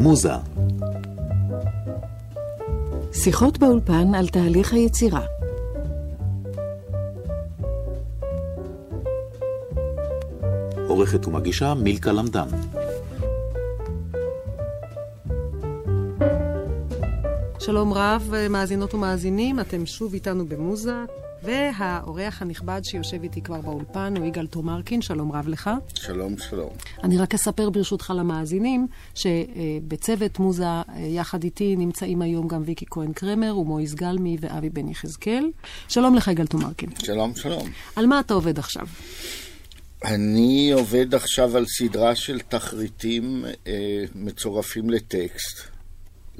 מוזה שיחות באולפן על תהליך היצירה. עורכת ומגישה מילקה למדן. שלום רב, מאזינות ומאזינים, אתם שוב איתנו במוזה, והאורח הנכבד שיושב איתי כבר באולפן הוא יגאל תומרקין, שלום רב לך. שלום, שלום. אני רק אספר ברשותך למאזינים, שבצוות מוזה יחד איתי נמצאים היום גם ויקי כהן קרמר ומויז גלמי ואבי בן יחזקאל. שלום לך, יגאל תומרקין. שלום, שלום. על מה אתה עובד עכשיו? אני עובד עכשיו על סדרה של תחריטים אה, מצורפים לטקסט.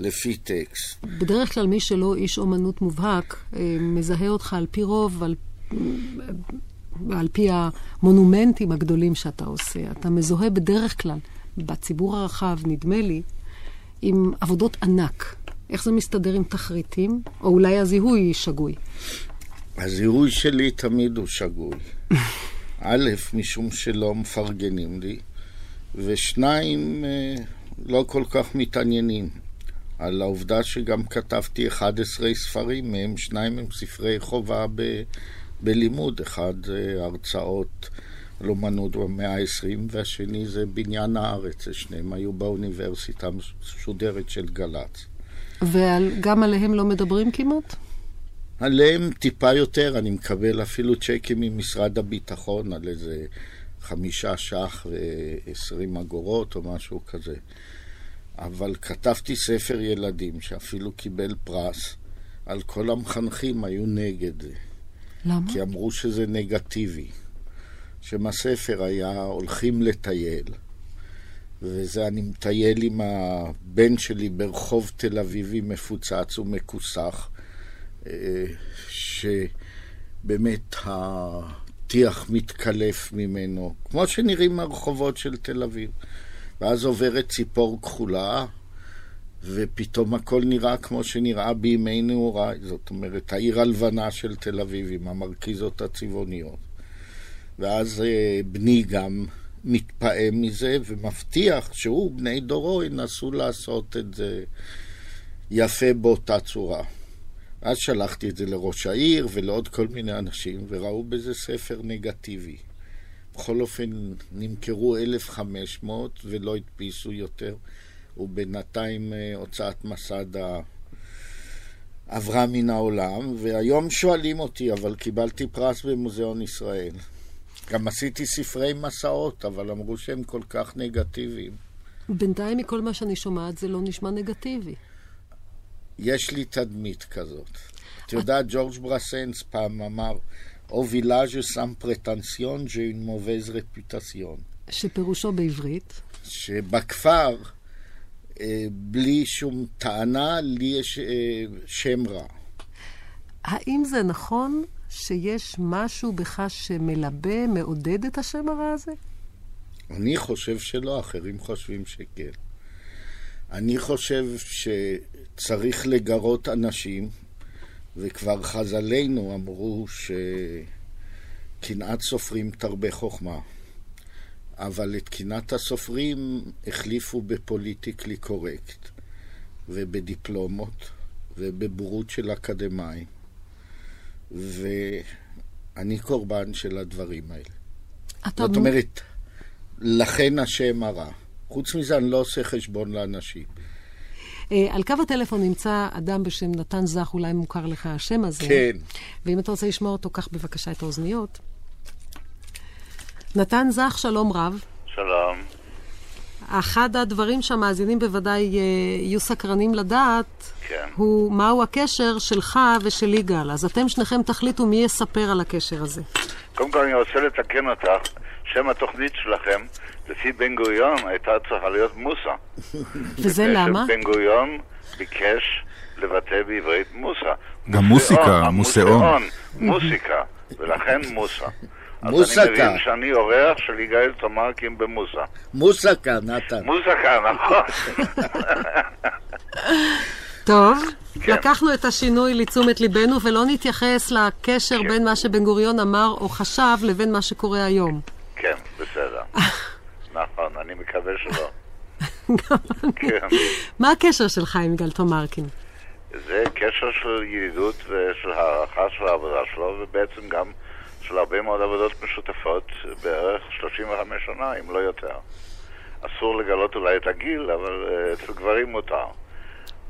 לפי טקסט. בדרך כלל מי שלא איש אומנות מובהק, אה, מזהה אותך על פי רוב, על, על פי המונומנטים הגדולים שאתה עושה. אתה מזוהה בדרך כלל, בציבור הרחב, נדמה לי, עם עבודות ענק. איך זה מסתדר עם תחריטים? או אולי הזיהוי שגוי. הזיהוי שלי תמיד הוא שגוי. א', משום שלא מפרגנים לי, ושניים, אה, לא כל כך מתעניינים. על העובדה שגם כתבתי 11 ספרים, מהם שניים הם ספרי חובה ב, בלימוד, אחד זה הרצאות על אומנות במאה ה-20, והשני זה בניין הארץ, שניהם היו באוניברסיטה המשודרת של גל"צ. וגם עליהם לא מדברים כמעט? עליהם טיפה יותר, אני מקבל אפילו צ'קים ממשרד הביטחון על איזה חמישה ש"ח ועשרים אגורות או משהו כזה. אבל כתבתי ספר ילדים שאפילו קיבל פרס, על כל המחנכים היו נגד זה. למה? כי אמרו שזה נגטיבי. שם הספר היה הולכים לטייל, וזה אני מטייל עם הבן שלי ברחוב תל אביבי מפוצץ ומכוסח, אה, שבאמת הטיח מתקלף ממנו, כמו שנראים הרחובות של תל אביב. ואז עוברת ציפור כחולה, ופתאום הכל נראה כמו שנראה בימי נעוריי. זאת אומרת, העיר הלבנה של תל אביב עם המרכיזות הצבעוניות. ואז אה, בני גם מתפעם מזה ומבטיח שהוא, בני דורו, ינסו לעשות את זה יפה באותה צורה. אז שלחתי את זה לראש העיר ולעוד כל מיני אנשים, וראו בזה ספר נגטיבי. בכל אופן נמכרו 1,500 ולא הדפיסו יותר, ובינתיים אה, הוצאת מסדה עברה מן העולם, והיום שואלים אותי, אבל קיבלתי פרס במוזיאון ישראל. גם עשיתי ספרי מסעות, אבל אמרו שהם כל כך נגטיביים. בינתיים מכל מה שאני שומעת זה לא נשמע נגטיבי. יש לי תדמית כזאת. את יודעת, ג'ורג' ברסנס פעם אמר, au village sans prétention, j'ai une mauvaise réputation. שפירושו בעברית? שבכפר, אה, בלי שום טענה, לי יש אה, שם רע. האם זה נכון שיש משהו בך שמלבה, מעודד את השם הרע הזה? אני חושב שלא, אחרים חושבים שכן. אני חושב שצריך לגרות אנשים וכבר חז"לינו אמרו שקנאת סופרים תרבה חוכמה. אבל את קנאת הסופרים החליפו בפוליטיקלי קורקט, ובדיפלומות, ובבורות של אקדמאים. ואני קורבן של הדברים האלה. זאת אומרת, לכן השם הרע. חוץ מזה, אני לא עושה חשבון לאנשים. אה, על קו הטלפון נמצא אדם בשם נתן זך, אולי מוכר לך השם הזה. כן. ואם אתה רוצה לשמוע אותו, קח בבקשה את האוזניות. נתן זך, שלום רב. שלום. אחד הדברים שהמאזינים בוודאי אה, יהיו סקרנים לדעת, כן. הוא מהו הקשר שלך ושל יגאל. אז אתם שניכם תחליטו מי יספר על הקשר הזה. קודם כל אני רוצה לתקן אותך, שם התוכנית שלכם לפי בן גוריון הייתה צריכה להיות מוסה. וזה למה? בן גוריון ביקש לבטא בעברית מוסה. גם מוסיקה, מוסאון. מוסיקה, ולכן מוסה. מוסקה. אז אני מבין שאני אורח של יגאל תומרקים במוסה. מוסקה, נתן. מוסקה, נכון. טוב, כן. לקחנו את השינוי לתשומת ליבנו ולא נתייחס לקשר כן. בין מה שבן גוריון אמר או חשב לבין מה שקורה היום. כן, בסדר. אני מקווה שלא. כן. מה הקשר שלך עם יגאל תומרקין? זה קשר של ידידות ושל הערכה של העבודה שלו, ובעצם גם של הרבה מאוד עבודות משותפות, בערך 35 שנה, אם לא יותר. אסור לגלות אולי את הגיל, אבל uh, אצל גברים מותר.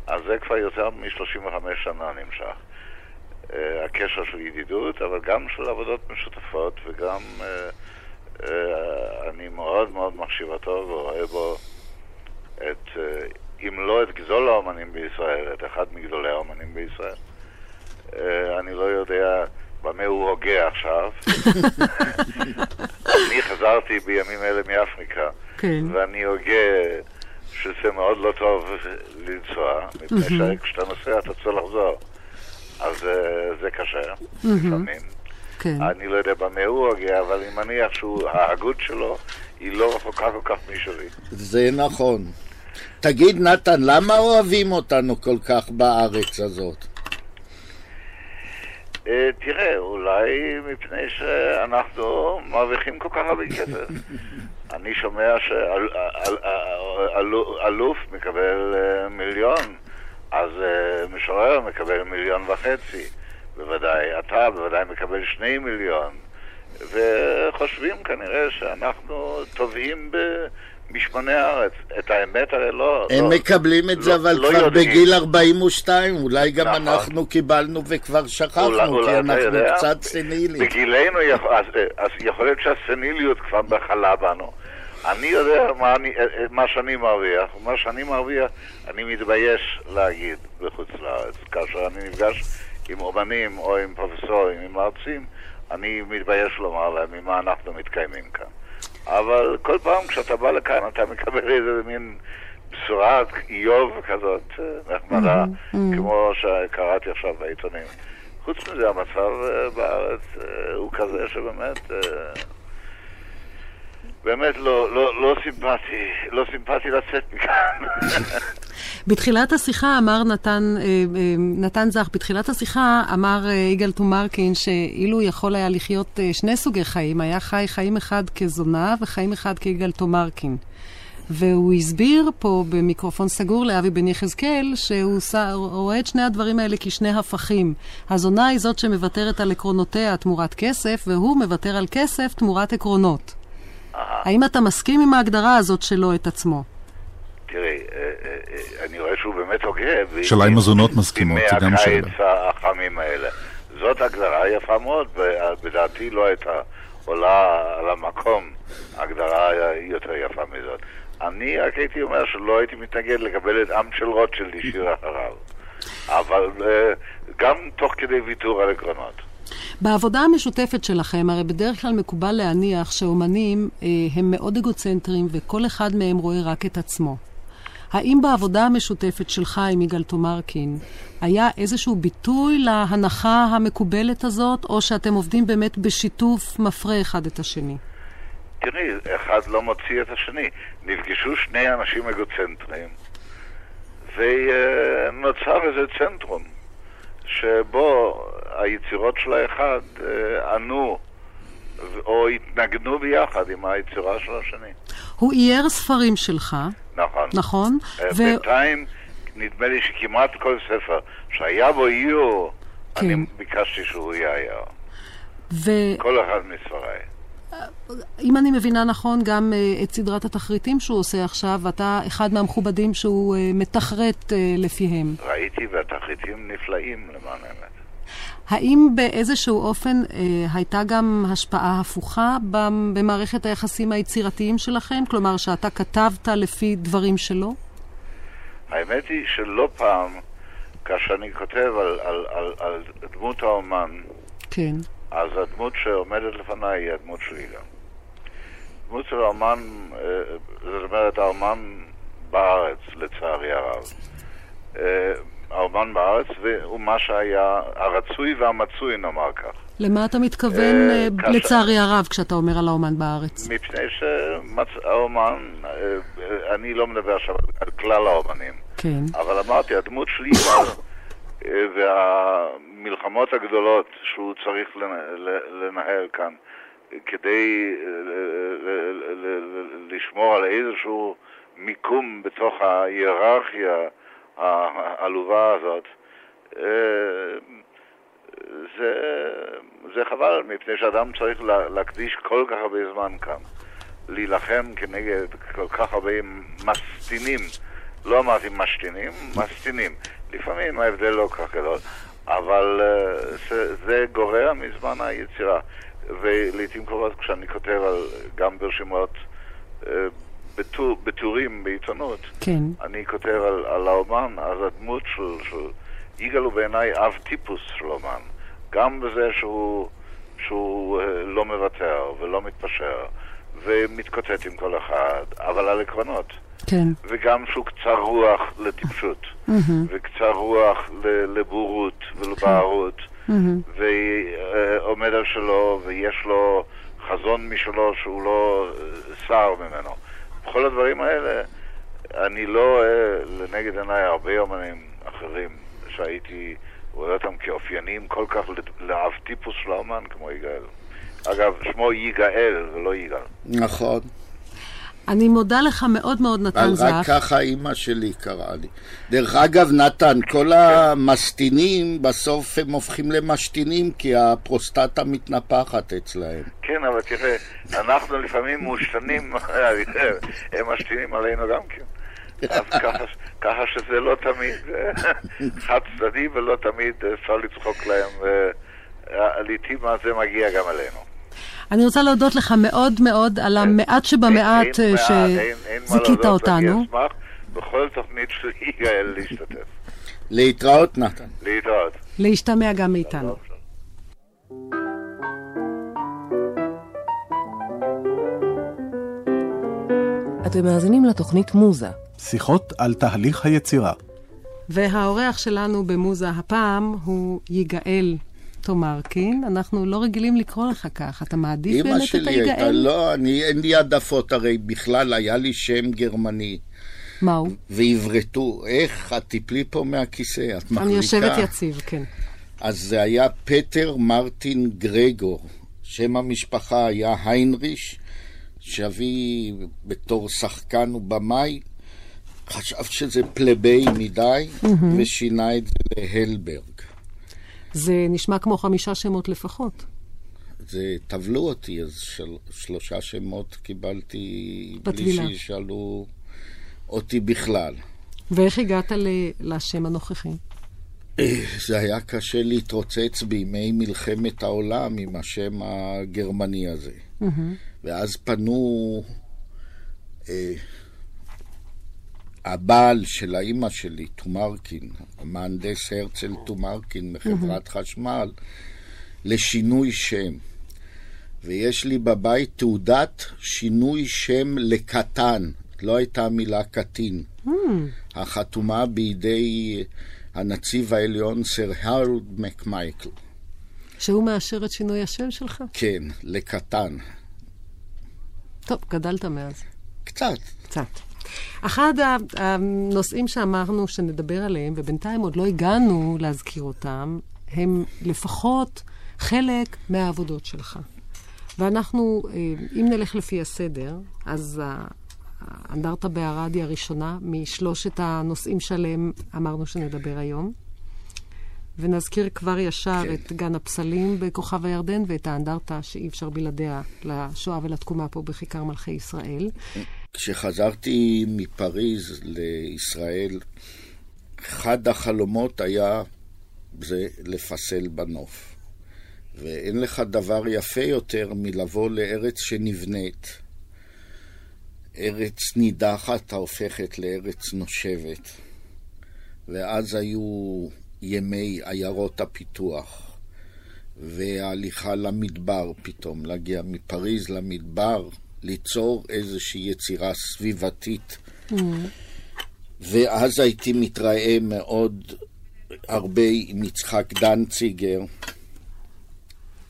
אז זה כבר יותר מ-35 שנה נמשך. Uh, הקשר של ידידות, אבל גם של עבודות משותפות, וגם uh, אני מאוד מאוד מחשיב אותו ורואה בו את, uh, אם לא את גדול האומנים בישראל, את אחד מגדולי האומנים בישראל. Uh, אני לא יודע במה הוא הוגה עכשיו. אני חזרתי בימים אלה מאפריקה, כן. ואני הוגה שזה מאוד לא טוב לנסוע, מפני שכשאתה נוסע אתה צריך לחזור. אז אה, זה קשה, לפעמים. כן. אני לא יודע במה הוא הוגה, אבל אני מניח שההגות שלו היא לא רחוקה כל כך משלי. זה נכון. תגיד, נתן, למה אוהבים אותנו כל כך בארץ הזאת? אה, תראה, אולי מפני שאנחנו מרוויחים כל כך הרבה כסף. אני שומע שאלוף מקבל אה, מיליון, אז אה, משורר מקבל מיליון וחצי. בוודאי, אתה בוודאי מקבל שני מיליון. וחושבים כנראה שאנחנו טובעים במשמני הארץ. את האמת הרי לא... הם לא, מקבלים את לא, זה, אבל לא כבר יודעים. בגיל 42, אולי גם נכון. אנחנו קיבלנו וכבר אולי- שכחנו, אולי כי אתה אנחנו יודע, קצת סנילים. בגילנו, אז, אז יכול להיות שהסניליות כבר בחלה בנו. אני יודע מה, אני, מה שאני מרוויח, מה שאני מרוויח אני מתבייש להגיד בחוץ לארץ. כאשר אני נפגש עם אומנים או עם פרופסורים, עם מרצים, אני מתבייש לומר להם ממה אנחנו מתקיימים כאן. אבל כל פעם כשאתה בא לכאן אתה מקבל איזה מין בשורת איוב כזאת אה, נחמדה, כמו שקראתי עכשיו בעיתונים. חוץ מזה, המצב אה, בארץ אה, הוא כזה שבאמת, באמת לא, לא, לא סימפטי, לא סימפטי לצאת מכאן. בתחילת השיחה אמר נתן, אה, אה, נתן זך, בתחילת השיחה אמר אה, יגאל טומרקין שאילו יכול היה לחיות שני סוגי חיים, היה חי חיים אחד כזונה וחיים אחד כיגאל טומרקין. והוא הסביר פה במיקרופון סגור לאבי בן יחזקאל שהוא ש... רואה את שני הדברים האלה כשני הפכים. הזונה היא זאת שמוותרת על עקרונותיה תמורת כסף, והוא מוותר על כסף תמורת עקרונות. האם אתה מסכים עם ההגדרה הזאת שלו את עצמו? תראי, אה, אה, אה, אני רואה שהוא באמת הוגה. שאלה אם הזונות מסכימות, זה גם בימי שאלה. הקיץ החמים האלה. זאת הגדרה יפה מאוד, ב- בדעתי לא הייתה עולה על המקום הגדרה יותר יפה מזאת. אני רק הייתי אומר שלא הייתי מתנגד לקבל את עם של רוטשילד ישיר אחריו. אבל גם תוך כדי ויתור על עקרונות. בעבודה המשותפת שלכם, הרי בדרך כלל מקובל להניח שאומנים אה, הם מאוד אגוצנטרים וכל אחד מהם רואה רק את עצמו. האם בעבודה המשותפת שלך עם יגאל תומרקין היה איזשהו ביטוי להנחה המקובלת הזאת, או שאתם עובדים באמת בשיתוף מפרה אחד את השני? תראי, אחד לא מוציא את השני. נפגשו שני אנשים אגוצנטרים, ונוצר איזה צנטרום, שבו היצירות של האחד אה, ענו או התנגנו ביחד עם היצירה של השני. הוא אייר ספרים שלך, נכון. נכון? אה, ו- בינתיים, נדמה לי שכמעט כל ספר שהיה בו איור, כן. אני ביקשתי שהוא יאייר. ו- כל אחד מספריי. אם אני מבינה נכון, גם uh, את סדרת התחריטים שהוא עושה עכשיו, אתה אחד מהמכובדים שהוא uh, מתחרט uh, לפיהם. ראיתי והתחריטים נפלאים למען האמת. האם באיזשהו אופן uh, הייתה גם השפעה הפוכה במ- במערכת היחסים היצירתיים שלכם? כלומר, שאתה כתבת לפי דברים שלו? האמת היא שלא פעם, כאשר אני כותב על, על, על, על דמות האומן, כן. אז הדמות שעומדת לפניי היא הדמות שלי גם. דמות של האומן, אה, זאת אומרת האומן בארץ, לצערי הרב. אה, האומן בארץ הוא מה שהיה הרצוי והמצוי, נאמר כך. למה אתה מתכוון, אה, כאשר- לצערי הרב, כשאתה אומר על האומן בארץ? מפני שהאומן, אה, אה, אני לא מדבר עכשיו על כלל האומנים, כן. אבל אמרתי, הדמות שלי אה, והמלחמות הגדולות שהוא צריך לנהל כאן כדי אה, לשמור על איזשהו מיקום בתוך ההיררכיה העלובה הזאת, אה, זה, זה חבל, מפני שאדם צריך להקדיש כל כך הרבה זמן כאן, להילחם כנגד כל כך הרבה מסטינים, לא אמרתי משתינים, מסטינים. לפעמים ההבדל לא כל כך גדול, אבל uh, זה, זה גורע מזמן היצירה. ולעיתים קרובות כשאני כותב על, גם ברשימות uh, בטורים בעיתונות, כן. אני כותב על, על האומן, אז הדמות של, של יגאל הוא בעיניי אב טיפוס של אומן. גם בזה שהוא, שהוא uh, לא מוותר ולא מתפשר ומתקוטט עם כל אחד, אבל על עקרונות. כן. וגם שהוא קצר רוח לטיפשות, וקצר רוח לבורות ולבערות, ועומד על שלו, ויש לו חזון משלו שהוא לא שר ממנו. בכל הדברים האלה, אני לא רואה לנגד עיניי הרבה אומנים אחרים שהייתי רואה אותם כאופייניים כל כך לאב טיפוס של האומן כמו יגאל. אגב, שמו יגאל ולא יגאל. נכון. אני מודה לך מאוד מאוד, נתן זך. רק ככה אימא שלי קראה לי. דרך אגב, נתן, כל המסטינים, בסוף הם הופכים למשתינים, כי הפרוסטטה מתנפחת אצלהם. כן, אבל תראה, אנחנו לפעמים מושתנים, הם משתינים עלינו גם כן. אז ככה, ככה שזה לא תמיד חד צדדי ולא תמיד אפשר לצחוק להם, לעיתים זה מגיע גם אלינו. אני רוצה להודות לך מאוד מאוד על המעט שבמעט שזיכית אותנו. בכל תוכנית של יגאל להשתתף. להתראות, נתן. להתראות. להשתמע גם מאיתנו. אתם מאזינים לתוכנית מוזה. שיחות על תהליך היצירה. והאורח שלנו במוזה הפעם הוא יגאל תומרקין, אנחנו לא רגילים לקרוא לך כך, אתה מעדיף באמת את היגאל? אמא שלי הייתה, לא, אני, אין לי העדפות, הרי בכלל היה לי שם גרמני. מהו? ועברתו, איך, את תיפלי פה מהכיסא, את מחליטה. אני יושבת יציב, כן. אז זה היה פטר מרטין גרגור, שם המשפחה היה היינריש, שאבי בתור שחקן ובמאי, חשב שזה פלבי מדי, mm-hmm. ושינה את זה להלברג. זה נשמע כמו חמישה שמות לפחות. זה, טבלו אותי, אז של, שלושה שמות קיבלתי בטבילה. בלי שישאלו אותי בכלל. ואיך הגעת ל, לשם הנוכחי? זה היה קשה להתרוצץ בימי מלחמת העולם עם השם הגרמני הזה. Mm-hmm. ואז פנו אה, הבעל של האימא שלי, תומרקין, המהנדס הרצל תומרקין מחברת. חשמל, לשינוי שם. ויש לי בבית תעודת שינוי שם לקטן, לא הייתה מילה קטין. החתומה בידי הנציב העליון סר הרולד מקמייקל. שהוא מאשר את שינוי השם שלך? כן, לקטן. טוב, גדלת מאז. קצת. קצת. אחד הנושאים שאמרנו שנדבר עליהם, ובינתיים עוד לא הגענו להזכיר אותם, הם לפחות חלק מהעבודות שלך. ואנחנו, אה, אם נלך לפי הסדר, אז האנדרטה בערד היא הראשונה משלושת הנושאים שעליהם אמרנו שנדבר היום. ונזכיר כבר ישר כן. את גן הפסלים בכוכב הירדן ואת האנדרטה שאי אפשר בלעדיה לשואה ולתקומה פה בכיכר מלכי ישראל. כשחזרתי מפריז לישראל, אחד החלומות היה זה לפסל בנוף. ואין לך דבר יפה יותר מלבוא לארץ שנבנית. ארץ נידחת ההופכת לארץ נושבת. ואז היו ימי עיירות הפיתוח, וההליכה למדבר פתאום, להגיע מפריז למדבר, ליצור איזושהי יצירה סביבתית. Mm. ואז הייתי מתראה מאוד הרבה עם יצחק דנציגר,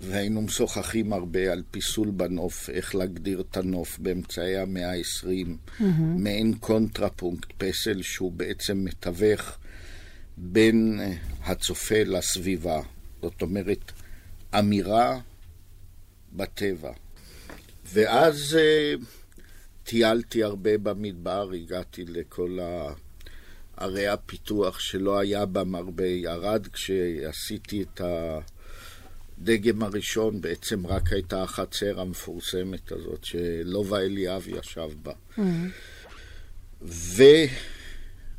והיינו משוחחים הרבה על פיסול בנוף, איך להגדיר את הנוף באמצעי המאה ה-20, mm-hmm. מעין קונטרפונקט, פסל שהוא בעצם מתווך בין הצופה לסביבה. זאת אומרת, אמירה בטבע. ואז uh, טיילתי הרבה במדבר, הגעתי לכל ה... ערי הפיתוח שלא היה בם הרבה ירד כשעשיתי את הדגם הראשון, בעצם רק הייתה החצר המפורסמת הזאת שלובה אליאב ישב בה.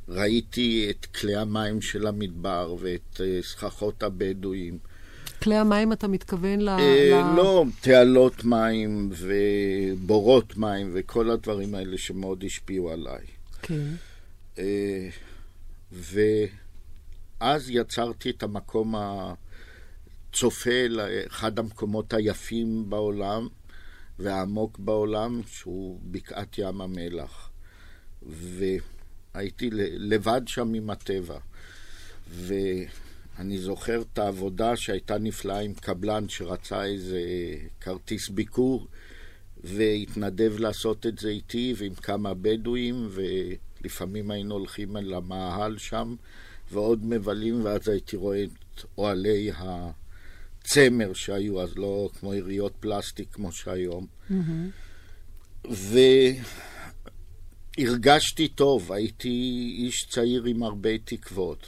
וראיתי את כלי המים של המדבר ואת אה, סככות הבדואים. כלי המים, אתה מתכוון ל... אה, לא, תעלות מים ובורות מים וכל הדברים האלה שמאוד השפיעו עליי. כן. אה, ואז יצרתי את המקום הצופה לאחד המקומות היפים בעולם והעמוק בעולם, שהוא בקעת ים המלח. והייתי לבד שם עם הטבע. ואני זוכר את העבודה שהייתה נפלאה עם קבלן שרצה איזה כרטיס ביקור, והתנדב לעשות את זה איתי ועם כמה בדואים, ו... לפעמים היינו הולכים אל המאהל שם ועוד מבלים, ואז הייתי רואה את אוהלי הצמר שהיו אז, לא כמו יריות פלסטיק כמו שהיום. Mm-hmm. והרגשתי טוב, הייתי איש צעיר עם הרבה תקוות,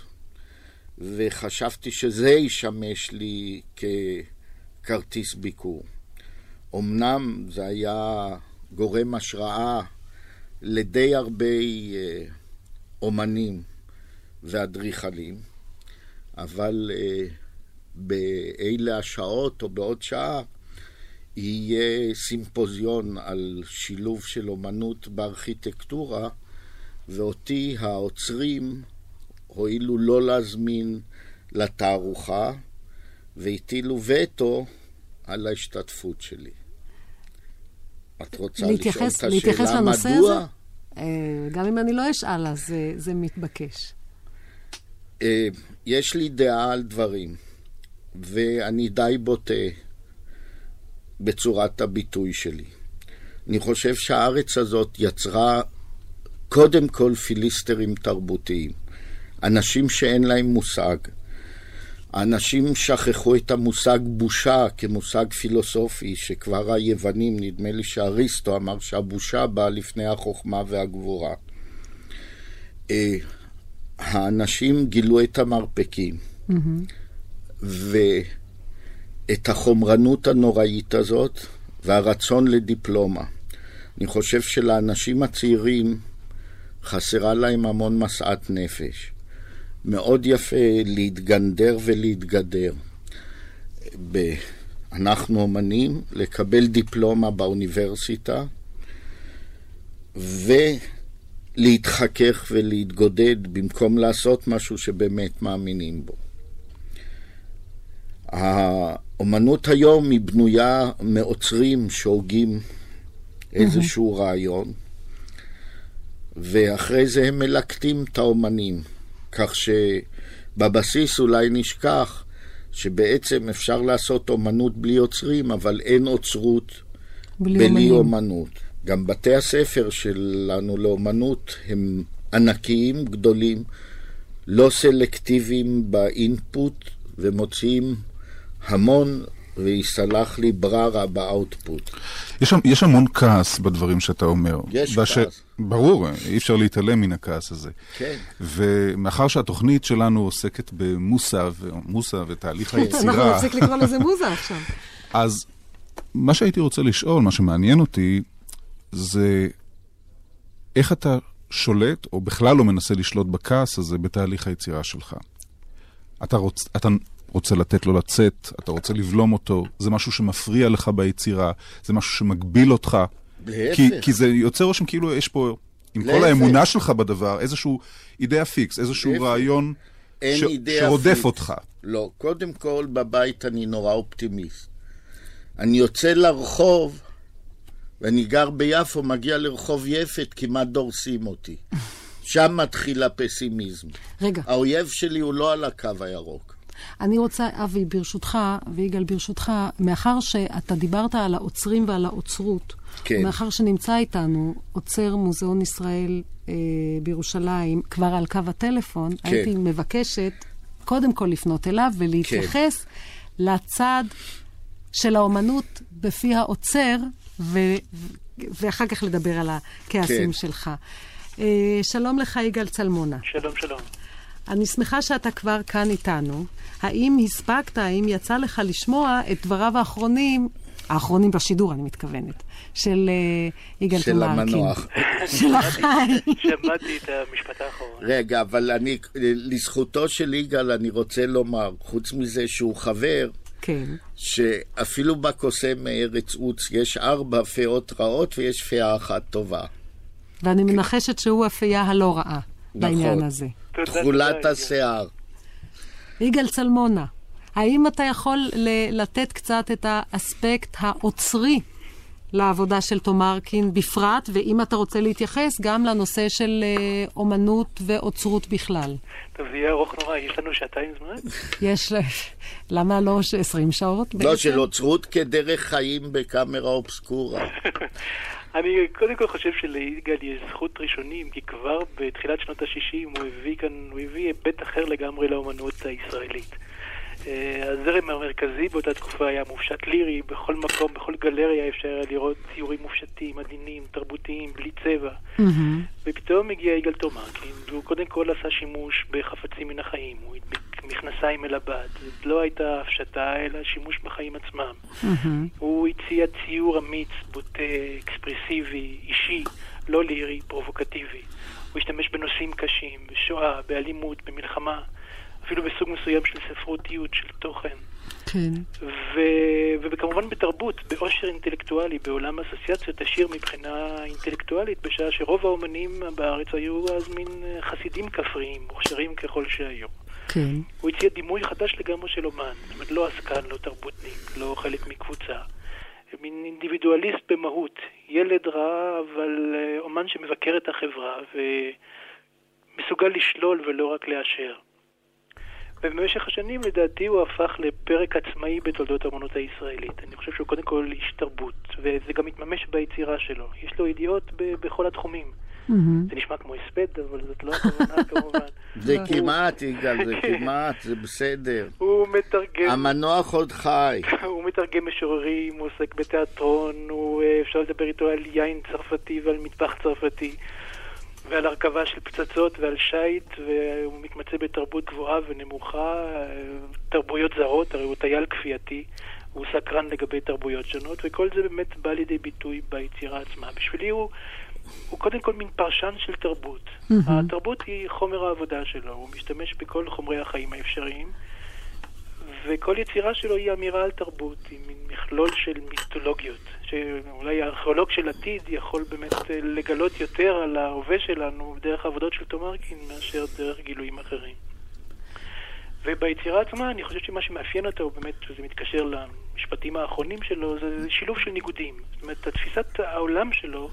וחשבתי שזה ישמש לי ככרטיס ביקור. אמנם זה היה גורם השראה לדי הרבה אה, אומנים ואדריכלים, אבל אה, באלה השעות או בעוד שעה יהיה סימפוזיון על שילוב של אומנות בארכיטקטורה, ואותי העוצרים הואילו לא להזמין לתערוכה, והטילו וטו על ההשתתפות שלי. את רוצה לשאול את השאלה מדוע? הזה? אה, גם אם אני לא אשאל, אז זה, זה מתבקש. אה, יש לי דעה על דברים, ואני די בוטה בצורת הביטוי שלי. אני חושב שהארץ הזאת יצרה קודם כל פיליסטרים תרבותיים. אנשים שאין להם מושג. האנשים שכחו את המושג בושה כמושג פילוסופי, שכבר היוונים, נדמה לי שאריסטו אמר שהבושה באה לפני החוכמה והגבורה. אה, האנשים גילו את המרפקים, mm-hmm. ואת החומרנות הנוראית הזאת, והרצון לדיפלומה. אני חושב שלאנשים הצעירים חסרה להם המון משאת נפש. מאוד יפה להתגנדר ולהתגדר. ב... אנחנו אומנים, לקבל דיפלומה באוניברסיטה ולהתחכך ולהתגודד במקום לעשות משהו שבאמת מאמינים בו. האומנות היום היא בנויה מעוצרים שהוגים איזשהו רעיון, ואחרי זה הם מלקטים את האומנים. כך שבבסיס אולי נשכח שבעצם אפשר לעשות אומנות בלי יוצרים, אבל אין אוצרות בלי, בלי אומנות. גם בתי הספר שלנו לאומנות הם ענקיים, גדולים, לא סלקטיביים באינפוט, ומוציאים המון ויסלח לי בררה באאוטפוט. יש, יש המון כעס בדברים שאתה אומר. יש וש... כעס. ברור, אי אפשר להתעלם מן הכעס הזה. כן. ומאחר שהתוכנית שלנו עוסקת במוסה, ומוסה ותהליך היצירה... אנחנו נפסיק לקרוא לזה מוזה עכשיו. אז מה שהייתי רוצה לשאול, מה שמעניין אותי, זה איך אתה שולט, או בכלל לא מנסה לשלוט בכעס הזה בתהליך היצירה שלך. אתה, רוצ, אתה רוצה לתת לו לצאת, אתה רוצה לבלום אותו, זה משהו שמפריע לך ביצירה, זה משהו שמגביל אותך. להפך. כי, כי זה יוצר רושם כאילו יש פה, עם להפך. כל האמונה שלך בדבר, איזשהו אידאה פיקס, איזשהו להפך. רעיון ש, שרודף פיקס. אותך. לא, קודם כל בבית אני נורא אופטימיסט. אני יוצא לרחוב, ואני גר ביפו, מגיע לרחוב יפת, כמעט דורסים אותי. שם מתחיל הפסימיזם. רגע. האויב שלי הוא לא על הקו הירוק. אני רוצה, אבי, ברשותך, ויגאל, ברשותך, מאחר שאתה דיברת על העוצרים ועל האוצרות, כן. מאחר שנמצא איתנו עוצר מוזיאון ישראל אה, בירושלים, כבר על קו הטלפון, כן. הייתי מבקשת קודם כל לפנות אליו ולהתייחס כן. לצד של האומנות בפי העוצר, ו... ואחר כך לדבר על הכעסים כן. שלך. אה, שלום לך, יגאל צלמונה. שלום, שלום. אני שמחה שאתה כבר כאן איתנו. האם הספקת, האם יצא לך לשמוע את דבריו האחרונים, האחרונים בשידור, אני מתכוונת, של אה, יגאל של תומרקין? המנוח. של החי. שמעתי את המשפט האחרון. רגע, אבל אני, לזכותו של יגאל אני רוצה לומר, חוץ מזה שהוא חבר, כן. שאפילו בקוסם מארץ עוץ יש ארבע פאות רעות ויש פאה אחת טובה. ואני מנחשת שהוא הפייה הלא רעה בעניין נכון. הזה. תודה, תכולת השיער. יגאל צלמונה, האם אתה יכול לתת קצת את האספקט האוצרי לעבודה של תומרקין בפרט, ואם אתה רוצה להתייחס גם לנושא של אה, אומנות ואוצרות בכלל? טוב, זה יהיה ארוך נורא, יש לנו שעתיים זמן? יש, למה לא ש- 20 שעות? לא? של אוצרות כדרך חיים בקאמרה אובסקורה. אני קודם כל חושב שליגאל יש זכות ראשונים, כי כבר בתחילת שנות ה-60 הוא הביא כאן, הוא הביא היבט אחר לגמרי לאומנות הישראלית. אה, הזרם המרכזי באותה תקופה היה מופשט לירי, בכל מקום, בכל גלריה אפשר היה לראות ציורים מופשטים, עדינים, תרבותיים, בלי צבע. ופתאום הגיע יגאל תומרקין, והוא קודם כל עשה שימוש בחפצים מן החיים, הוא מכנסיים אל הבד, זאת לא הייתה הפשטה, אלא שימוש בחיים עצמם. הוא הציע ציור אמיץ, בוטה, אקספרסיבי, אישי, לא לירי, פרובוקטיבי. הוא השתמש בנושאים קשים, בשואה, באלימות, במלחמה, אפילו בסוג מסוים של ספרותיות, של תוכן. כן. ו... וכמובן בתרבות, באושר אינטלקטואלי, בעולם אסוציאציות עשיר מבחינה אינטלקטואלית, בשעה שרוב האומנים בארץ היו אז מין אה, חסידים כפריים, מוכשרים ככל שהיו. כן. הוא הציע דימוי חדש לגמרי של אומן, זאת אומרת לא עסקן, לא תרבותניק, לא חלק מקבוצה. מין אינדיבידואליסט במהות, ילד רע, אבל אה, אומן שמבקר את החברה ומסוגל לשלול ולא רק לאשר. ובמשך השנים לדעתי הוא הפך לפרק עצמאי בתולדות האמנות הישראלית. אני חושב שהוא קודם כל איש תרבות, וזה גם מתממש ביצירה שלו. יש לו ידיעות בכל התחומים. זה נשמע כמו הספד, אבל זאת לא הכוונה כמובן. זה כמעט, יגאל, זה כמעט, זה בסדר. הוא מתרגם, המנוח עוד חי. הוא מתרגם משוררים, הוא עוסק בתיאטרון, אה, אפשר לדבר איתו על יין צרפתי ועל מטבח צרפתי ועל הרכבה של פצצות ועל שיט, והוא מתמצא בתרבות גבוהה ונמוכה, אה, תרבויות זרות, הרי הוא טייל כפייתי, הוא סקרן לגבי תרבויות שונות, וכל זה באמת בא לידי ביטוי ביצירה עצמה. בשבילי הוא... הוא קודם כל מין פרשן של תרבות. התרבות היא חומר העבודה שלו, הוא משתמש בכל חומרי החיים האפשריים, וכל יצירה שלו היא אמירה על תרבות, היא מין מכלול של מיתולוגיות, שאולי הארכיאולוג של עתיד יכול באמת אה, לגלות יותר על ההווה שלנו דרך העבודות של תומרקין מאשר דרך גילויים אחרים. וביצירה עצמה, אני חושב שמה שמאפיין אותה הוא באמת, וזה מתקשר למשפטים האחרונים שלו, זה זה שילוב של ניגודים. זאת אומרת, תפיסת העולם שלו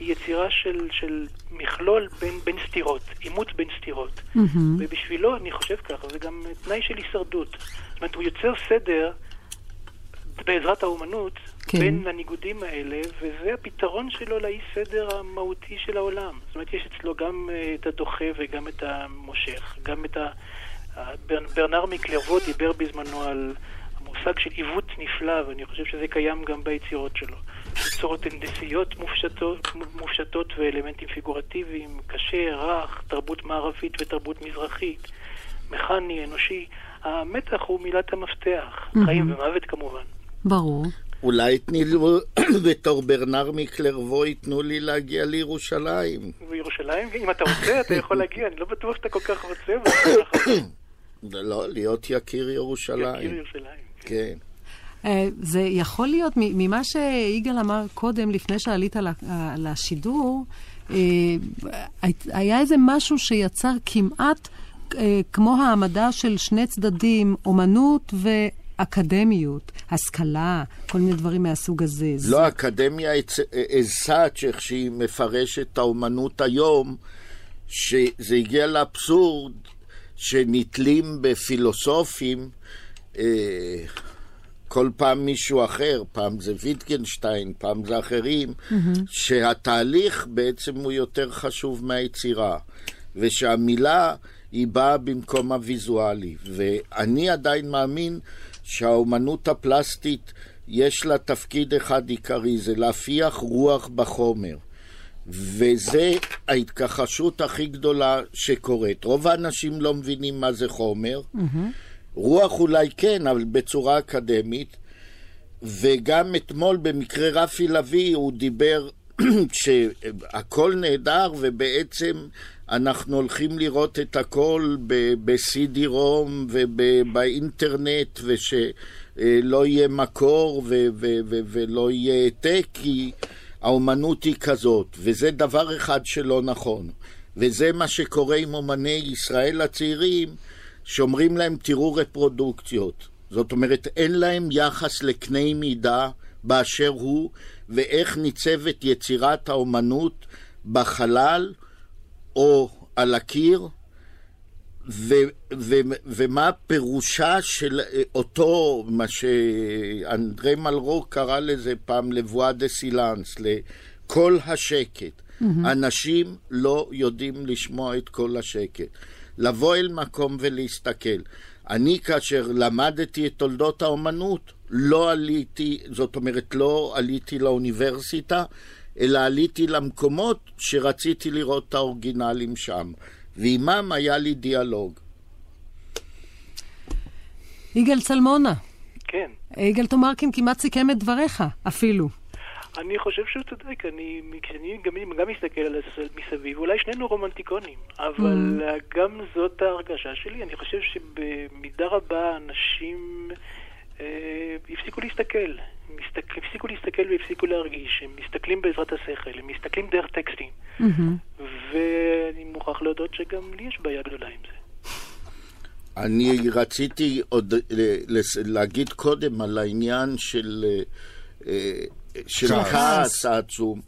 היא יצירה של, של מכלול בין, בין סתירות, עימות בין סתירות. מהמם. ובשבילו, אני חושב ככה, זה גם תנאי של הישרדות. זאת אומרת, הוא יוצר סדר בעזרת האומנות כן. בין הניגודים האלה, וזה הפתרון שלו לאי סדר המהותי של העולם. זאת אומרת, יש אצלו גם אה, את הדוחה וגם את המושך, גם את ה... ה- בר- ברנר מקלרוו דיבר בזמנו על המושג של עיוות נפלא, ואני חושב שזה קיים גם ביצירות שלו. יצירות הנדסיות מופשטות, מופשטות ואלמנטים פיגורטיביים, קשה, רך, תרבות מערבית ותרבות מזרחית, מכני, אנושי. המתח הוא מילת המפתח, חיים ומוות כמובן. ברור. אולי תני לי, בתור ברנר מקלרוו, ייתנו לי להגיע לירושלים. בירושלים, אם אתה רוצה, אתה יכול להגיע, אני לא בטוח שאתה כל כך רוצה, לא, להיות יקיר ירושלים. ירושלים. כן. אה, זה יכול להיות, ממה שיגאל אמר קודם, לפני שעלית אה, לשידור, אה, היה איזה משהו שיצר כמעט כמו העמדה של שני צדדים, אומנות ואקדמיות, השכלה, כל מיני דברים מהסוג הזה. זה- לא, האקדמיה אזסאץ', איך שהיא מפרשת את האומנות היום, שזה הגיע לאבסורד שנתלים בפילוסופים, כל פעם מישהו אחר, פעם זה ויטגנשטיין, פעם זה אחרים, שהתהליך בעצם הוא יותר חשוב מהיצירה, ושהמילה היא באה במקום הוויזואלי. ואני עדיין מאמין שהאומנות הפלסטית יש לה תפקיד אחד עיקרי, זה להפיח רוח בחומר. וזה ההתכחשות הכי גדולה שקורית. רוב האנשים לא מבינים מה זה חומר. Mm-hmm. רוח אולי כן, אבל בצורה אקדמית. וגם אתמול במקרה רפי לביא הוא דיבר שהכל נהדר ובעצם אנחנו הולכים לראות את הכל ב-CD רום ובאינטרנט ושלא יהיה מקור ו- ו- ו- ולא יהיה העתק כי האומנות היא כזאת וזה דבר אחד שלא נכון וזה מה שקורה עם אומני ישראל הצעירים שאומרים להם תראו רפרודוקציות זאת אומרת, אין להם יחס לקנה מידה באשר הוא, ואיך ניצבת יצירת האומנות בחלל או על הקיר, ו, ו, ומה פירושה של אותו, מה שאנדרי מלרו קרא לזה פעם לבואה דה סילאנס, לכל השקט. Mm-hmm. אנשים לא יודעים לשמוע את כל השקט. לבוא אל מקום ולהסתכל. אני כאשר למדתי את תולדות האומנות, לא עליתי, זאת אומרת, לא עליתי לאוניברסיטה, אלא עליתי למקומות שרציתי לראות את האורגינלים שם. ועימם היה לי דיאלוג. יגאל צלמונה. כן. יגאל תומרקין כמעט סיכם את דבריך, אפילו. אני חושב שהוא צודק, אני, כשאני גם, גם מסתכל על מסביב, אולי שנינו רומנטיקונים, אבל mm. גם זאת ההרגשה שלי. אני חושב שבמידה רבה אנשים אה, הפסיקו להסתכל. מסתכל, הפסיקו להסתכל והפסיקו להרגיש. הם מסתכלים בעזרת השכל, הם מסתכלים דרך טקסטים. Mm-hmm. ואני מוכרח להודות שגם לי יש בעיה גדולה עם זה. אני רציתי עוד להגיד קודם על העניין של... אה, של כעס העצום.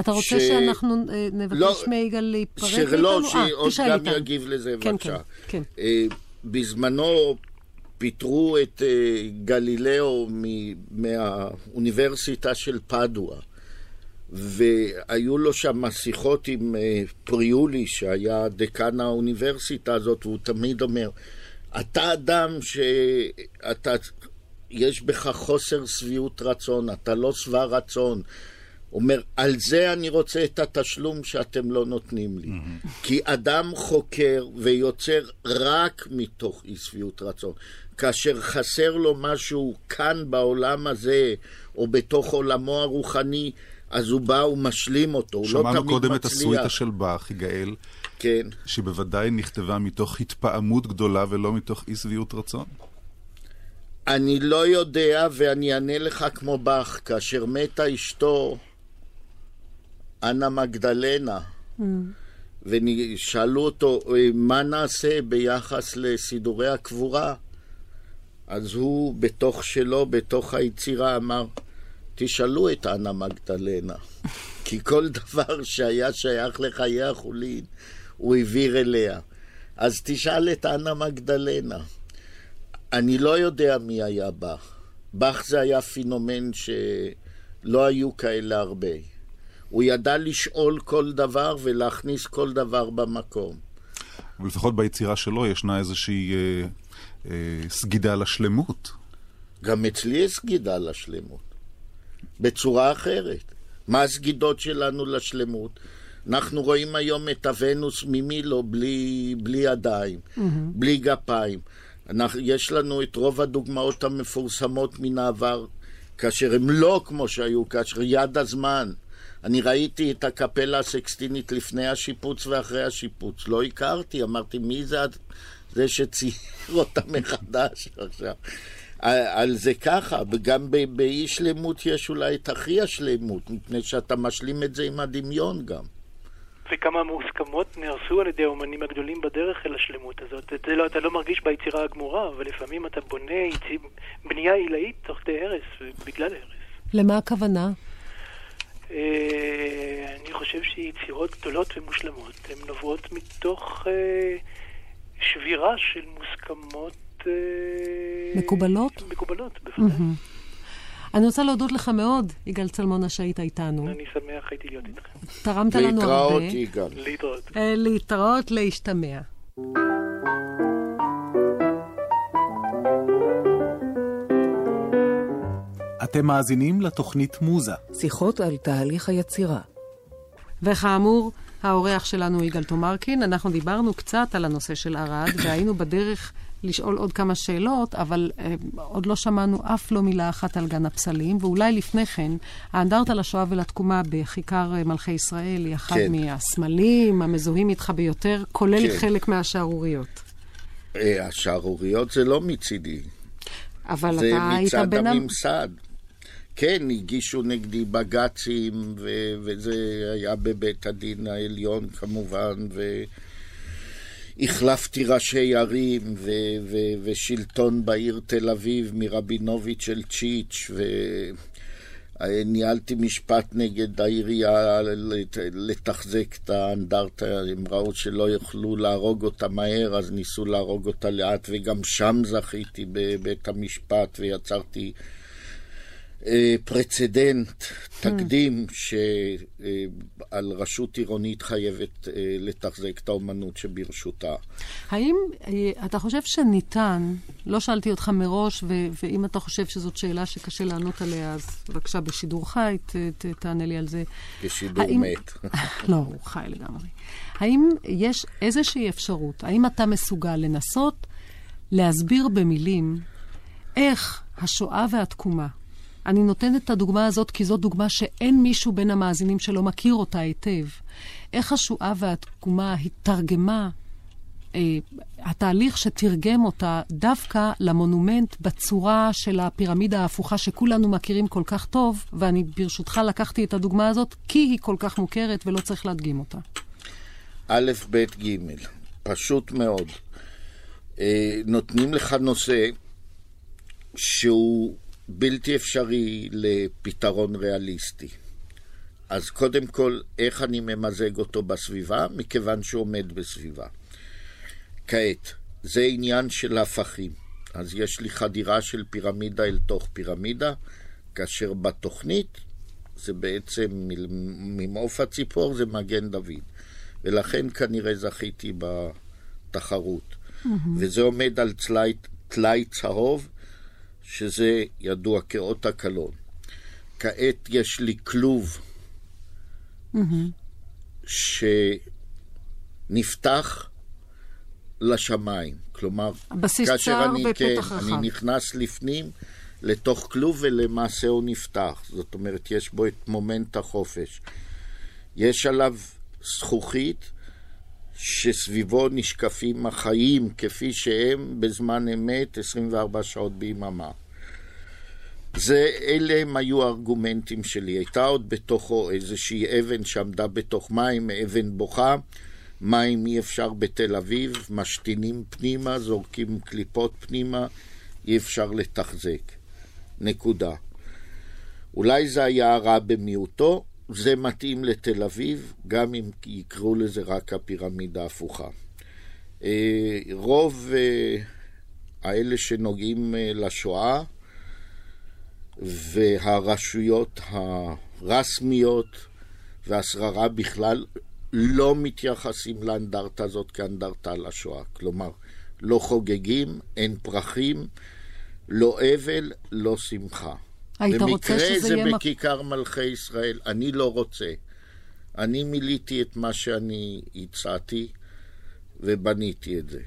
אתה רוצה ש... שאנחנו אה, נבקש לא, מיגאל להיפרד מאיתנו? שלא, שעוד גם איתנו. יגיב לזה, כן, בבקשה. כן, כן. בזמנו פיטרו את אה, גלילאו מהאוניברסיטה של פדואה, והיו לו שם שיחות עם פריולי, שהיה דקן האוניברסיטה הזאת, והוא תמיד אומר, אתה אדם שאתה יש בך חוסר שביעות רצון, אתה לא שבע רצון. אומר, על זה אני רוצה את התשלום שאתם לא נותנים לי. Mm-hmm. כי אדם חוקר ויוצר רק מתוך אי שביעות רצון. כאשר חסר לו משהו כאן בעולם הזה, או בתוך עולמו הרוחני, אז הוא בא ומשלים אותו, הוא לא תמיד מצליח. שמענו קודם את הסוויטה של באך, יגאל. כן. שבוודאי נכתבה מתוך התפעמות גדולה ולא מתוך אי שביעות רצון. אני לא יודע, ואני אענה לך כמו באך, כאשר מתה אשתו, אנה מגדלנה, mm. ושאלו אותו, מה נעשה ביחס לסידורי הקבורה? אז הוא, בתוך שלו, בתוך היצירה, אמר, תשאלו את אנה מגדלנה, כי כל דבר שהיה שייך לחיי החולין, הוא העביר אליה. אז תשאל את אנה מגדלנה. אני לא יודע מי היה באך. באך זה היה פינומן שלא היו כאלה הרבה. הוא ידע לשאול כל דבר ולהכניס כל דבר במקום. ולפחות ביצירה שלו ישנה איזושהי אה, אה, סגידה לשלמות. גם אצלי יש סגידה לשלמות. בצורה אחרת. מה הסגידות שלנו לשלמות? אנחנו רואים היום את הוונוס ממילו בלי, בלי ידיים, mm-hmm. בלי גפיים. אנחנו, יש לנו את רוב הדוגמאות המפורסמות מן העבר, כאשר הם לא כמו שהיו, כאשר יד הזמן. אני ראיתי את הקפלה הסקסטינית לפני השיפוץ ואחרי השיפוץ. לא הכרתי, אמרתי, מי זה זה שצייר אותה מחדש עכשיו? על זה ככה, וגם באי שלמות יש אולי את הכי השלמות, מפני שאתה משלים את זה עם הדמיון גם. וכמה מוסכמות נהרסו על ידי האומנים הגדולים בדרך אל השלמות הזאת. את זה לא, אתה לא מרגיש ביצירה הגמורה, אבל לפעמים אתה בונה יצ... בנייה עילאית תוך כדי הרס, בגלל הרס. למה הכוונה? אה, אני חושב שיצירות גדולות ומושלמות, הן נובעות מתוך אה, שבירה של מוסכמות... אה, מקובלות? מקובלות, בוודאי. Mm-hmm. אני רוצה להודות לך מאוד, יגאל צלמונה, שהיית איתנו. אני שמח הייתי להיות איתכם. תרמת לנו הרבה. להתראות, יגאל. להתראות. אה, להתראות, להשתמע. אתם מאזינים לתוכנית מוזה. שיחות על תהליך היצירה. וכאמור, האורח שלנו יגאל תומרקין. אנחנו דיברנו קצת על הנושא של ערד, והיינו בדרך לשאול עוד כמה שאלות, אבל אה, עוד לא שמענו אף לא מילה אחת על גן הפסלים, ואולי לפני כן, האנדרטה לשואה ולתקומה בכיכר אה, מלכי ישראל היא אחד כן. מהסמלים המזוהים איתך ביותר, כולל כן. חלק מהשערוריות. אה, השערוריות זה לא מצידי, אבל זה אתה היית מצד בין... ה- הממסד. כן, הגישו נגדי בג"צים, ו- וזה היה בבית הדין העליון כמובן, והחלפתי ראשי ערים ו- ו- ושלטון בעיר תל אביב מרבינוביץ' אל צ'יץ', וניהלתי משפט נגד העירייה לת- לתחזק את האנדרטה, הם ראו שלא יוכלו להרוג אותה מהר, אז ניסו להרוג אותה לאט, וגם שם זכיתי בבית המשפט ויצרתי אה, פרצדנט, תקדים, שעל רשות עירונית חייבת אה, לתחזק את האומנות שברשותה. האם אה, אתה חושב שניתן, לא שאלתי אותך מראש, ו- ואם אתה חושב שזאת שאלה שקשה לענות עליה, אז בבקשה בשידור חי, ת- ת- תענה לי על זה. בשידור האם- מת. לא, הוא חי לגמרי. האם יש איזושהי אפשרות, האם אתה מסוגל לנסות להסביר במילים איך השואה והתקומה, אני נותנת את הדוגמה הזאת כי זאת דוגמה שאין מישהו בין המאזינים שלא מכיר אותה היטב, איך השואה והתקומה התרגמה אה, התהליך שתרגם אותה דווקא למונומנט בצורה של הפירמידה ההפוכה שכולנו מכירים כל כך טוב, ואני ברשותך לקחתי את הדוגמה הזאת כי היא כל כך מוכרת ולא צריך להדגים אותה. א', ב', ג', פשוט מאוד. אה, נותנים לך נושא שהוא בלתי אפשרי לפתרון ריאליסטי. אז קודם כל, איך אני ממזג אותו בסביבה? מכיוון שהוא עומד בסביבה. כעת, זה עניין של הפכים. אז יש לי חדירה של פירמידה אל תוך פירמידה, כאשר בתוכנית זה בעצם ממעוף הציפור זה מגן דוד. ולכן כנראה זכיתי בתחרות. Mm-hmm. וזה עומד על טלאי, טלאי צהוב, שזה ידוע כאות הקלון. כעת יש לי כלוב mm-hmm. שנפתח לשמיים. כלומר, כאשר אני, כן, רחב. אני נכנס לפנים לתוך כלוב ולמעשה הוא נפתח. זאת אומרת, יש בו את מומנט החופש. יש עליו זכוכית שסביבו נשקפים החיים כפי שהם בזמן אמת 24 שעות ביממה. זה, אלה הם היו הארגומנטים שלי. הייתה עוד בתוכו איזושהי אבן שעמדה בתוך מים, אבן בוכה. מים אי אפשר בתל אביב, משתינים פנימה, זורקים קליפות פנימה, אי אפשר לתחזק. נקודה. אולי זה היה רע במיעוטו, זה מתאים לתל אביב, גם אם יקראו לזה רק הפירמידה ההפוכה. אה, רוב אה, האלה שנוגעים אה, לשואה והרשויות הרשמיות והשררה בכלל לא מתייחסים לאנדרטה הזאת כאנדרטה על השואה. כלומר, לא חוגגים, אין פרחים, לא אבל, לא שמחה. היית רוצה במקרה שזה זה יהיה... מק- בכיכר מלכי ישראל. אני לא רוצה. אני מילאתי את מה שאני הצעתי ובניתי את זה.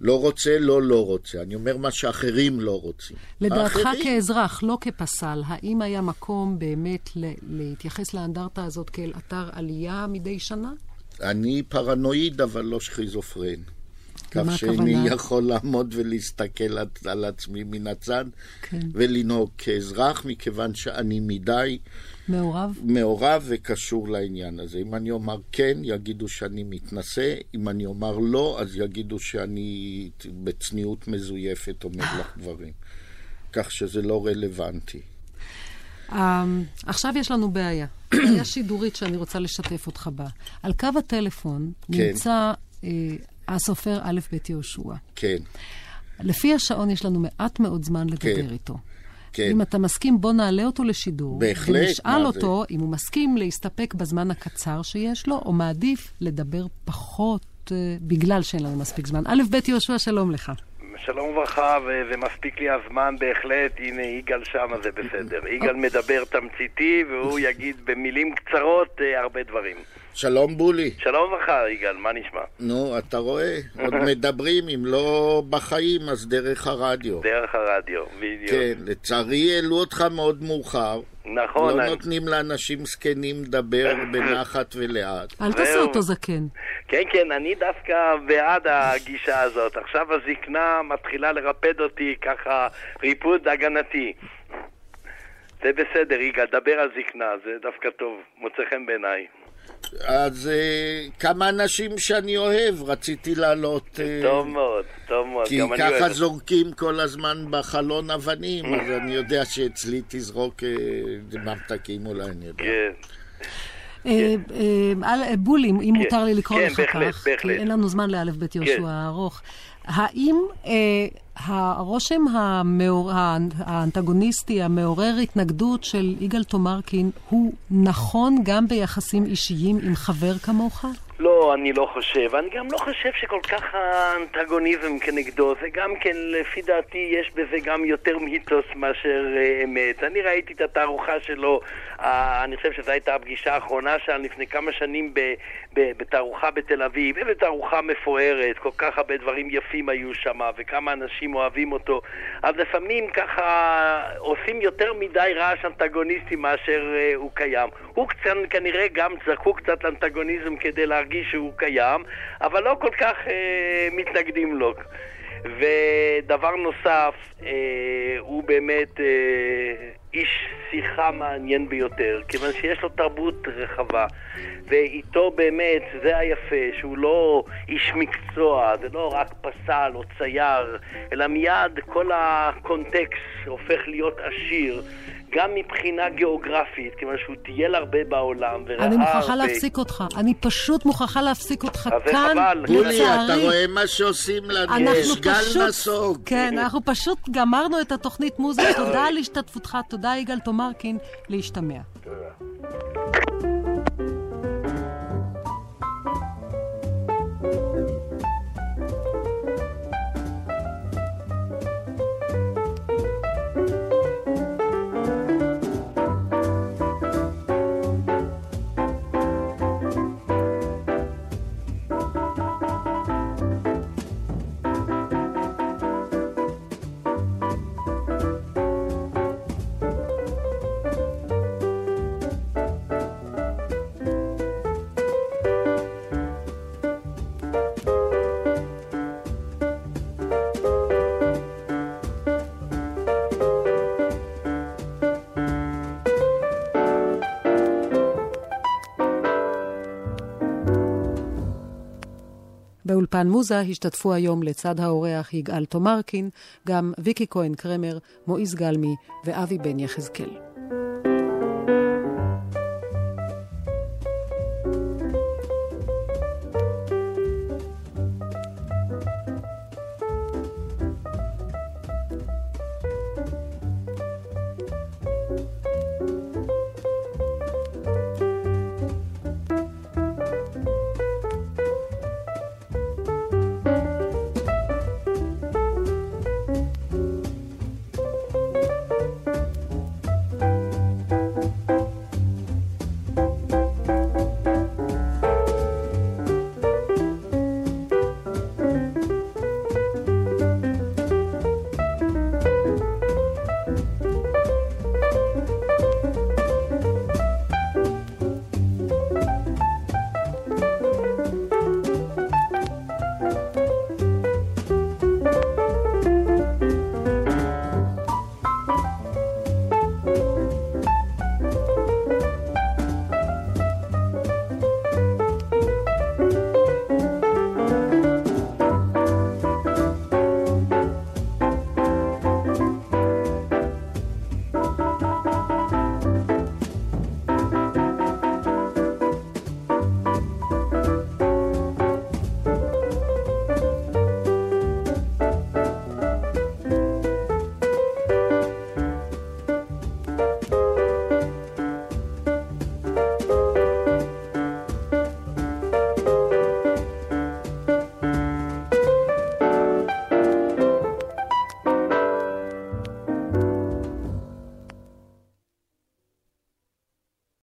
לא רוצה, לא לא רוצה. אני אומר מה שאחרים לא רוצים. לדעתך האחרים- כאזרח, לא כפסל, האם היה מקום באמת ל- להתייחס לאנדרטה הזאת כאל אתר עלייה מדי שנה? אני פרנואיד, אבל לא שכיזופרן. כך שאני הכוונה? יכול לעמוד ולהסתכל על- על עצמי מן הצד כן. ולנהוג כאזרח, מכיוון שאני מדי מעורב? מעורב וקשור לעניין הזה. אם אני אומר כן, יגידו שאני מתנשא, אם אני אומר לא, אז יגידו שאני בצניעות מזויפת אומר לך דברים. כך שזה לא רלוונטי. Um, עכשיו יש לנו בעיה. בעיה שידורית שאני רוצה לשתף אותך בה. על קו הטלפון כן. נמצא uh, הסופר א' ב' יהושע. כן, לפי השעון יש לנו מעט מאוד זמן לדבר כן. איתו. כן. אם אתה מסכים, בוא נעלה אותו לשידור. בהחלט, ונשאל מה זה? אותו אם הוא מסכים להסתפק בזמן הקצר שיש לו, או מעדיף לדבר פחות uh, בגלל שאין לנו מספיק זמן. א' ב' יהושע, שלום לך. שלום וברכה, ו- ומספיק לי הזמן בהחלט, הנה יגאל שמה זה בסדר. יגאל מדבר תמציתי, והוא יגיד במילים קצרות אה, הרבה דברים. שלום בולי. שלום וברכה, יגאל, מה נשמע? נו, אתה רואה? עוד מדברים, אם לא בחיים, אז דרך הרדיו. דרך הרדיו, בדיוק. כן, לצערי העלו אותך מאוד מאוחר. נכון. לא אני- נותנים לאנשים זקנים לדבר בנחת ולאט. אל תעשה. אותו זקן. כן, כן, אני דווקא בעד הגישה הזאת. עכשיו הזקנה מתחילה לרפד אותי ככה ריפוד הגנתי. זה בסדר, יגאל, דבר על זקנה, זה דווקא טוב, מוצא חן בעיניי. אז אה, כמה אנשים שאני אוהב, רציתי לעלות... אה, טוב מאוד, טוב מאוד, כי אוהב ככה זה. זורקים כל הזמן בחלון אבנים, אז אני יודע שאצלי תזרוק אה, ממתקים אולי, אני יודע. כן. אל- בולי, אם כן, מותר לי לקרוא כן, לך כך. כי אין לנו זמן לאלף בית יהושע כן. הארוך. האם אה, הרושם האנ- האנטגוניסטי, המעורר התנגדות של יגאל תומרקין, הוא נכון גם ביחסים אישיים עם חבר כמוך? לא, אני לא חושב. אני גם לא חושב שכל כך האנטגוניזם כנגדו. זה גם כן, לפי דעתי, יש בזה גם יותר מיתוס מאשר אה, אמת. אני ראיתי את התערוכה שלו, אני חושב שזו הייתה הפגישה האחרונה שלנו לפני כמה שנים ב, ב, בתערוכה בתל אביב. איזו תערוכה מפוארת, כל כך הרבה דברים יפים היו שם, וכמה אנשים אוהבים אותו. אז לפעמים ככה עושים יותר מדי רעש אנטגוניסטי מאשר אה, הוא קיים. הוא קצת, כנראה גם זקוק קצת לאנטגוניזם כדי להרגיש שהוא קיים, אבל לא כל כך אה, מתנגדים לו. ודבר נוסף, אה, הוא באמת אה, איש שיחה מעניין ביותר, כיוון שיש לו תרבות רחבה, ואיתו באמת, זה היפה, שהוא לא איש מקצוע, זה לא רק פסל או צייר, אלא מיד כל הקונטקסט הופך להיות עשיר. גם מבחינה גיאוגרפית, כיוון שהוא טייל הרבה בעולם וראה אני מוכרחה הרבה. להפסיק אותך. אני פשוט מוכרחה להפסיק אותך כאן, חבל. בולי, אתה לצערי. רואה מה שעושים לנו? אנחנו יש גל פשוט, נסוג. כן, אנחנו פשוט גמרנו את התוכנית מוזה. תודה על השתתפותך, תודה יגאל תומרקין, להשתמע. באולפן מוזה השתתפו היום לצד האורח יגאל תומרקין, גם ויקי כהן קרמר, מועיז גלמי ואבי בן יחזקאל.